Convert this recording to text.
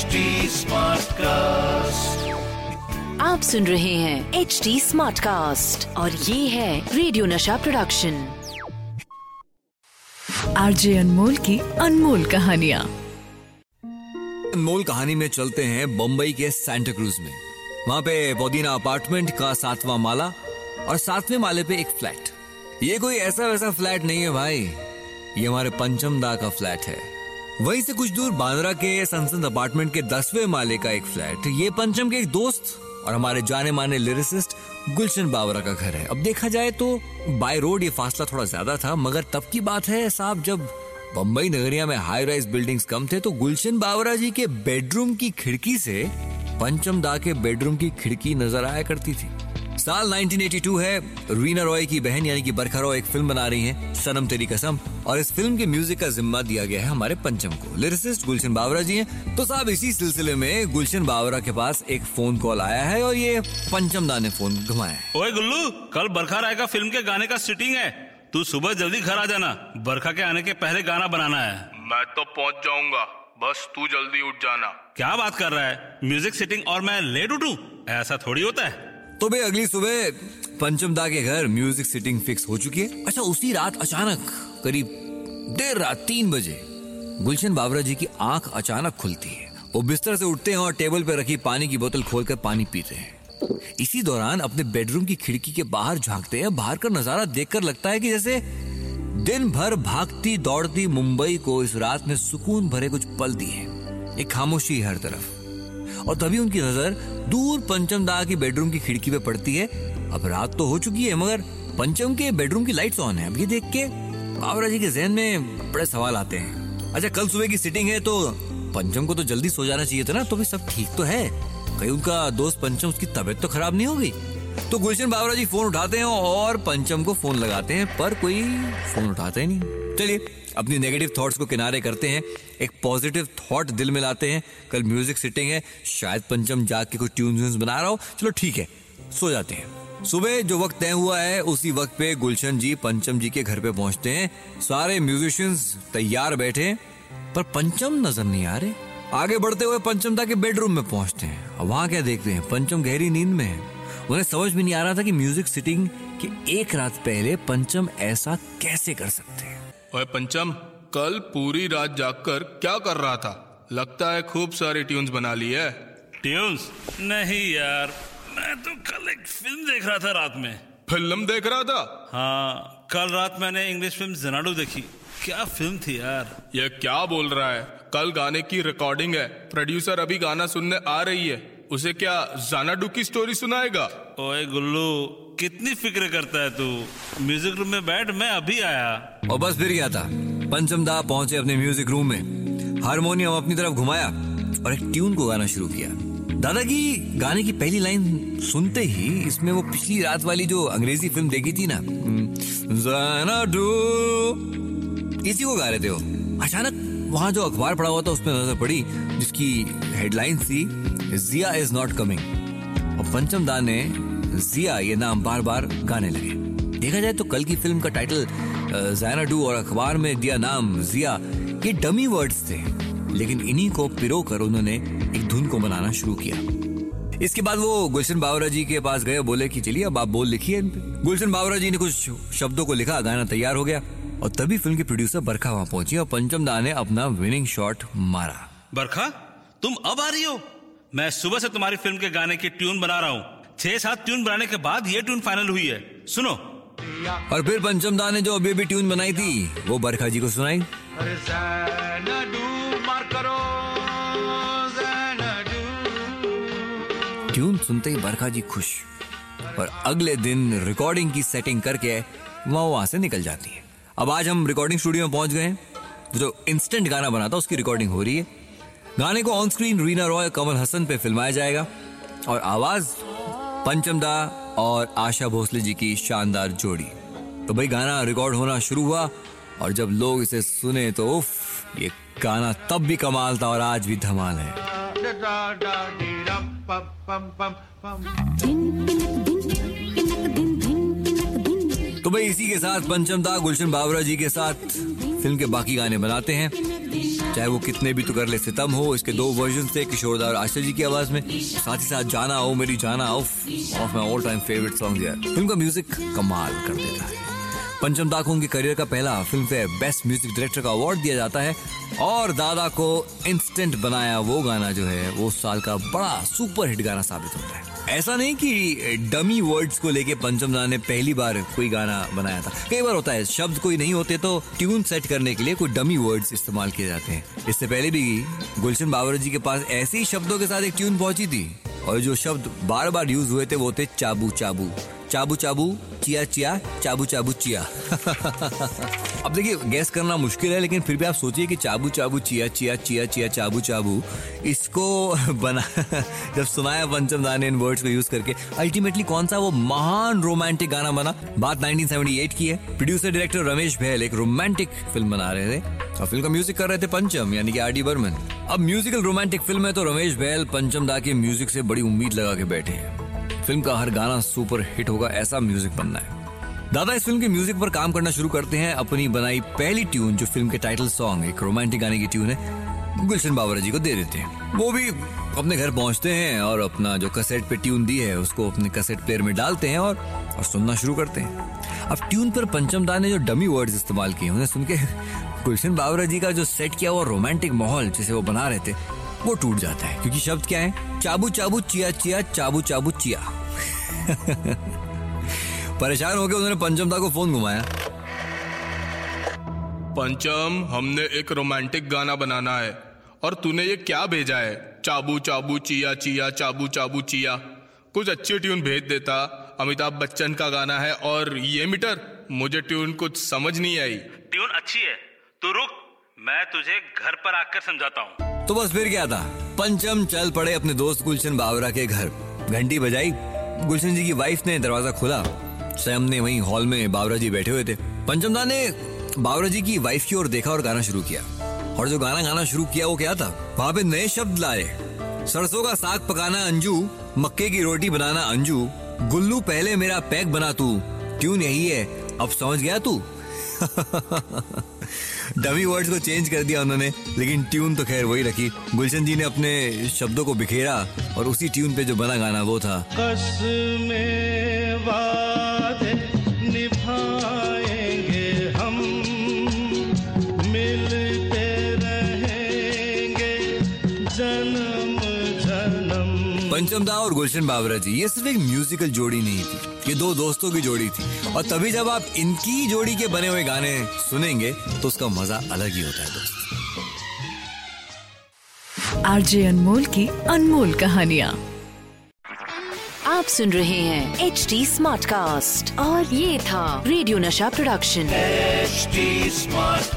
HD cast आप सुन रहे हैं एच डी स्मार्ट कास्ट और ये है रेडियो नशा प्रोडक्शन आरजे अनमोल की अनमोल कहानिया। अनमोल कहानी में चलते हैं बम्बई के सेंटा क्रूज में। वहाँ पे पोदीना अपार्टमेंट का सातवां माला और सातवें माले पे एक फ्लैट। ये कोई ऐसा वैसा फ्लैट नहीं है भाई। ये हमारे पंचम दा का फ्लैट है। वहीं से कुछ दूर बांद्रा के संसद अपार्टमेंट के दसवें माले का एक फ्लैट। ये पंचम के एक दोस्त और हमारे जाने माने लिरिसिस्ट गुलशन बावरा का घर है। अब देखा जाए तो बाय रोड ये फासला थोड़ा ज़्यादा था, मगर तब की बात है साहब, जब बम्बई नगरिया में हाई राइज बिल्डिंग्स कम थे तो गुलशन बावरा जी के बेडरूम की खिड़की से पंचम दा के बेडरूम की खिड़की नज़र आया करती थी। साल 1982 है। रीना रॉय की बहन यानी कि बरखा रॉय एक फ़िल्म बना रही हैं सनम तेरी कसम। और इस फ़िल्म के म्यूज़िक का जिम्मा दिया गया है हमारे पंचम को। लिरिसिस्ट गुलशन बावरा जी हैं। तो साहब इसी सिलसिले में गुलशन बावरा के पास एक फ़ोन कॉल आया है और ये पंचम दा ने फ़ोन घुमाया है। ओए गुल्लू कल बरखा रॉय का फ़िल्म के गाने का सिटिंग है। तू सुबह जल्दी घर आ जाना। बरखा के आने के पहले गाना बनाना है। मैं तो पहुँच जाऊँगा। बस तू जल्दी उठ जाना। क्या बात कर रहा है? म्यूज़िक सिटिंग और मैं लेट उठूं? ऐसा थोड़ी होता है। तो भाई अगली सुबह पंचम दा के घर म्यूज़िक सिटिंग फिक्स हो चुकी है। अच्छा उसी रात अचानक करीब देर रात, तीन बजे गुलशन बाबरा जी की आँख अचानक खुलती है। वो बिस्तर से उठते हैं और टेबल पर रखी पानी की बोतल खोलकर पानी पीते हैं। इसी दौरान अपने बेडरूम की खिड़की के बाहर झांकते हैं। बाहर का नज़ारा देखकर लगता है कि जैसे दिन भर भागती, दौड़ती मुंबई को इस रात ने सुकून भरे कुछ पल दिए एक खामोशी हर तरफ़। और तभी उनकी नज़र दूर पंचम दा की बेडरूम की खिड़की पे पड़ती है। अब रात तो हो चुकी है, मगर पंचम के बेडरूम की लाइट्स ऑन है। अब ये देख के बाबरा जी के जहन में बड़े सवाल आते हैं। अच्छा कल सुबह की सिटिंग है तो पंचम को तो जल्दी सो जाना चाहिए था ना तो भी सब ठीक तो है। कहीं उनका दोस्त पंचम उसकी तबीयत तो खराब नहीं होगी? तो गुलशन बाबरा जी फ़ोन उठाते हैं और पंचम को फ़ोन लगाते हैं, पर कोई फ़ोन उठाते नहीं। चलिए अपनी नेगेटिव थॉट्स को किनारे करते हैं, एक पॉजिटिव थॉट दिल में लाते हैं, कल म्यूज़िक सिटिंग है, शायद पंचम जाग के कुछ ट्यून्स बना रहा हो, चलो ठीक है, सो जाते हैं। सुबह जो वक्त तय हुआ है, उसी वक्त पे गुलशन जी पंचम जी के घर पे पहुँचते हैं, सारे म्यूजिशियंस तैयार बैठे पर पंचम नज़र नहीं आ रहे। आगे बढ़ते हुए पंचम दा के बेडरूम में पहुँचते हैं, अब वहाँ क्या देखते हैं? पंचम गहरी नींद में है। उन्हें समझ भी नहीं आ रहा था कि म्यूज़िक सिटिंग के एक रात पहले पंचम ऐसा कैसे कर सकते हैं। ओए पंचम कल पूरी रात जाकर क्या कर रहा था? लगता है खूब सारी ट्यून्स बना ली है। ट्यून्स नहीं यार मैं तो कल एक फ़िल्म देख रहा था रात में। फ़िल्म देख रहा था? हाँ कल रात मैंने इंग्लिश फ़िल्म जनाडो देखी। क्या फ़िल्म थी यार। ये क्या बोल रहा है? कल गाने की रिकॉर्डिंग है। प्रोड्यूसर अभी गाना सुनने आ रही है। उसे क्या जानाडू की स्टोरी सुनाएगा? ओए गुल्लू कितनी फ़िक्र करता है तू? म्यूज़िक रूम में बैठ मैं अभी आया। और बस फिर क्या था। पंचम दा पहुँचे अपने म्यूज़िक रूम में। हारमोनियम अपनी तरफ़ घुमाया और एक ट्यून को गाना शुरू किया। दादा की गाने की पहली लाइन सुनते ही इसमें वो पिछली रात वाली जो अंग्रेज़ी फ़िल्म देखी थी ना ज़नाडू, इसी को गा रहे थे वो। अचानक वहाँ जो अखबार पड़ा हुआ था उसमें नज़र पड़ी जिसकी हेडलाइन थी जिया इज़ नॉट कमिंग और पंचम दा ने जिया ये नाम बार बार गाने लगे। देखा जाए तो कल की फ़िल्म का टाइटल जैनाडू और अखबार में दिया नाम जिया ये डमी वर्ड्स थे। लेकिन इन्हीं को पिरो कर उन्होंने एक धुन को बनाना शुरू किया। इसके बाद वो गुलशन बावरा जी के पास गए बोले कि चलिए अब आप बोल लिखिए गुलशन बावरा जी ने कुछ शब्दों को लिखा, गाना तैयार हो गया। और तभी फ़िल्म की प्रोड्यूसर बरखा वहाँ पहुँची और पंचम दा ने अपना विनिंग शॉट मारा। बरखा, तुम अब आ रही हो? मैं सुबह से तुम्हारी फ़िल्म के गाने की ट्यून बना रहा हूँ। छह सात ट्यून बनाने के बाद ये ट्यून फाइनल हुई है। सुनो। और फिर पंचम दा ने जो अभी अभी ट्यून बनाई थी वो बरखा जी को सुनाई। ट्यून सुनते ही बरखा जी खुश। और अगले दिन रिकॉर्डिंग की सेटिंग करके वह वहाँ से निकल जाती है। अब आज हम रिकॉर्डिंग स्टूडियो में पहुँच गए जो इंस्टेंट गाना बना था उसकी रिकॉर्डिंग हो रही है। गाने को ऑन स्क्रीन रीना रॉय कमल हसन पे फिल्माया जाएगा और आवाज़ पंचम दा और आशा भोसले जी की शानदार जोड़ी। तो भाई गाना रिकॉर्ड होना शुरू हुआ और जब लोग इसे सुने तो उफ ये गाना तब भी कमाल था और आज भी धमाल है। तो भाई इसी के साथ पंचम दा, गुलशन बाबरा जी के साथ फ़िल्म के बाकी गाने बनाते हैं। चाहे वो कितने भी तो कर ले, सितम हो, इसके दो वर्जन थे, किशोरदार आशा जी की आवाज़ में। साथ ही साथ जाना हो मेरी जाना of of my all time favourite song यार फ़िल्म का म्यूज़िक कमाल कर देता है। पंचम दा को उनके करियर का पहला Filmfare best music director का अवार्ड दिया जाता है और दादा को इंस्टेंट बनाया वो गाना जो है, वो साल का बड़ा सुपर हिट गाना साबित होता है। ऐसा नहीं कि डमी वर्ड्स को लेके पंचम दा ने पहली बार कोई गाना बनाया था। कई बार होता है, शब्द कोई नहीं होते तो ट्यून सेट करने के लिए कोई डमी वर्ड्स इस्तेमाल किए जाते हैं। इससे पहले भी गुलशन बाबर जी के पास ऐसे ही शब्दों के साथ एक ट्यून पहुँची थी और जो शब्द बार बार यूज़ हुए थे, वो थे चाबू चाबू। चाबू चाबू चिया चिया, चाबू चाबू, चिया। अब देखिए, गैस करना मुश्किल है, लेकिन फिर भी आप सोचिए कि चाबू चाबू, चिया चिया चिया चिया, चाबू चाबू, इसको बना जब सुनाया पंचम दाने इन वर्ड्स को यूज़ करके, अल्टीमेटली कौन सा वो महान रोमांटिक गाना बना? बात 1978 की है। प्रोड्यूसर, डायरेक्टर रमेश भैल एक रोमांटिक फ़िल्म बना रहे थे। और फ़िल्म का म्यूज़िक कर रहे थे पंचम, यानी कि आर डी बर्मन। अब म्यूजिकल रोमांटिक फ़िल्म है तो रमेश भैल पंचम दा के म्यूज़िक से बड़ी उम्मीद लगा के बैठे हैं। फ़िल्म का हर गाना सुपर हिट होगा, ऐसा म्यूज़िक बनना है। दादा, इस फ़िल्म के म्यूज़िक पर काम करना शुरू करते हैं अपनी बनाई पहली ट्यून, जो फ़िल्म के टाइटल सॉन्ग एक रोमांटिक गाने की ट्यून है, गुलशन बाबरा जी को दे देते हैं। वो भी अपने घर पहुँचते हैं और अपना जो कसेट पे ट्यून दी है, उसको अपने कसेट प्लेयर में डालते हैं और और सुनना शुरू करते हैं। अब ट्यून पर पंचम दा ने जो डमी वर्ड्स इस्तेमाल किए उन्हें सुन के गुलशन बाबरा जी का जो सेट किया हुआ रोमांटिक माहौल जिसे वो बना रहे थे वो टूट जाता है। क्योंकि शब्द क्या है? चाबू चाबू चिया चिया चाबू चाबू चिया। परेशान होकर उन्होंने पंचम दा को फ़ोन घुमाया। पंचम हमने एक रोमांटिक गाना बनाना है और तूने ये क्या भेजा है? चाबू चाबू चिया चिया चाबू चाबू चिया। कुछ अच्छी ट्यून भेज देता। अमिताभ बच्चन का गाना है और ये मीटर मुझे ट्यून कुछ समझ नहीं आई। ट्यून अच्छी है। तू रुक मैं तुझे घर पर आकर समझाता हूँ। तो बस फिर क्या था? पंचम चल पड़े अपने दोस्त गुलशन बावरा के घर। घंटी बजाई। गुलशन जी की वाइफ ने दरवाज़ा खोला। सैम ने वहीं हॉल में बावरा जी बैठे हुए थे। पंचम दा ने बावरा जी की वाइफ की ओर देखा और गाना शुरू किया। और जो गाना गाना शुरू किया, वो क्या था? वहाँ पे नए शब्द लाए। सरसों का साग पकाना अंजू, मक्के की रोटी बनाना अंजू, गुल्लू पहले मेरा पैक बना तू ट्यून यही है? अब समझ गया तू? डमी वर्ड्स को चेंज कर दिया उन्होंने लेकिन ट्यून तो खैर वही रखी। गुलशन जी ने अपने शब्दों को बिखेरा और उसी ट्यून पे जो बना गाना वो था। पंचम दा और गुलशन बाबरा जी ये सिर्फ़ एक म्यूजिकल जोड़ी नहीं थी ये दो दोस्तों की जोड़ी थी। और तभी जब आप इनकी जोड़ी के बने हुए गाने सुनेंगे तो उसका मज़ा अलग ही होता है दोस्त। आरजे अनमोल की अनमोल कहानिया। आप सुन रहे हैं एच डी स्मार्ट कास्ट और ये था रेडियो नशा प्रोडक्शन। H smart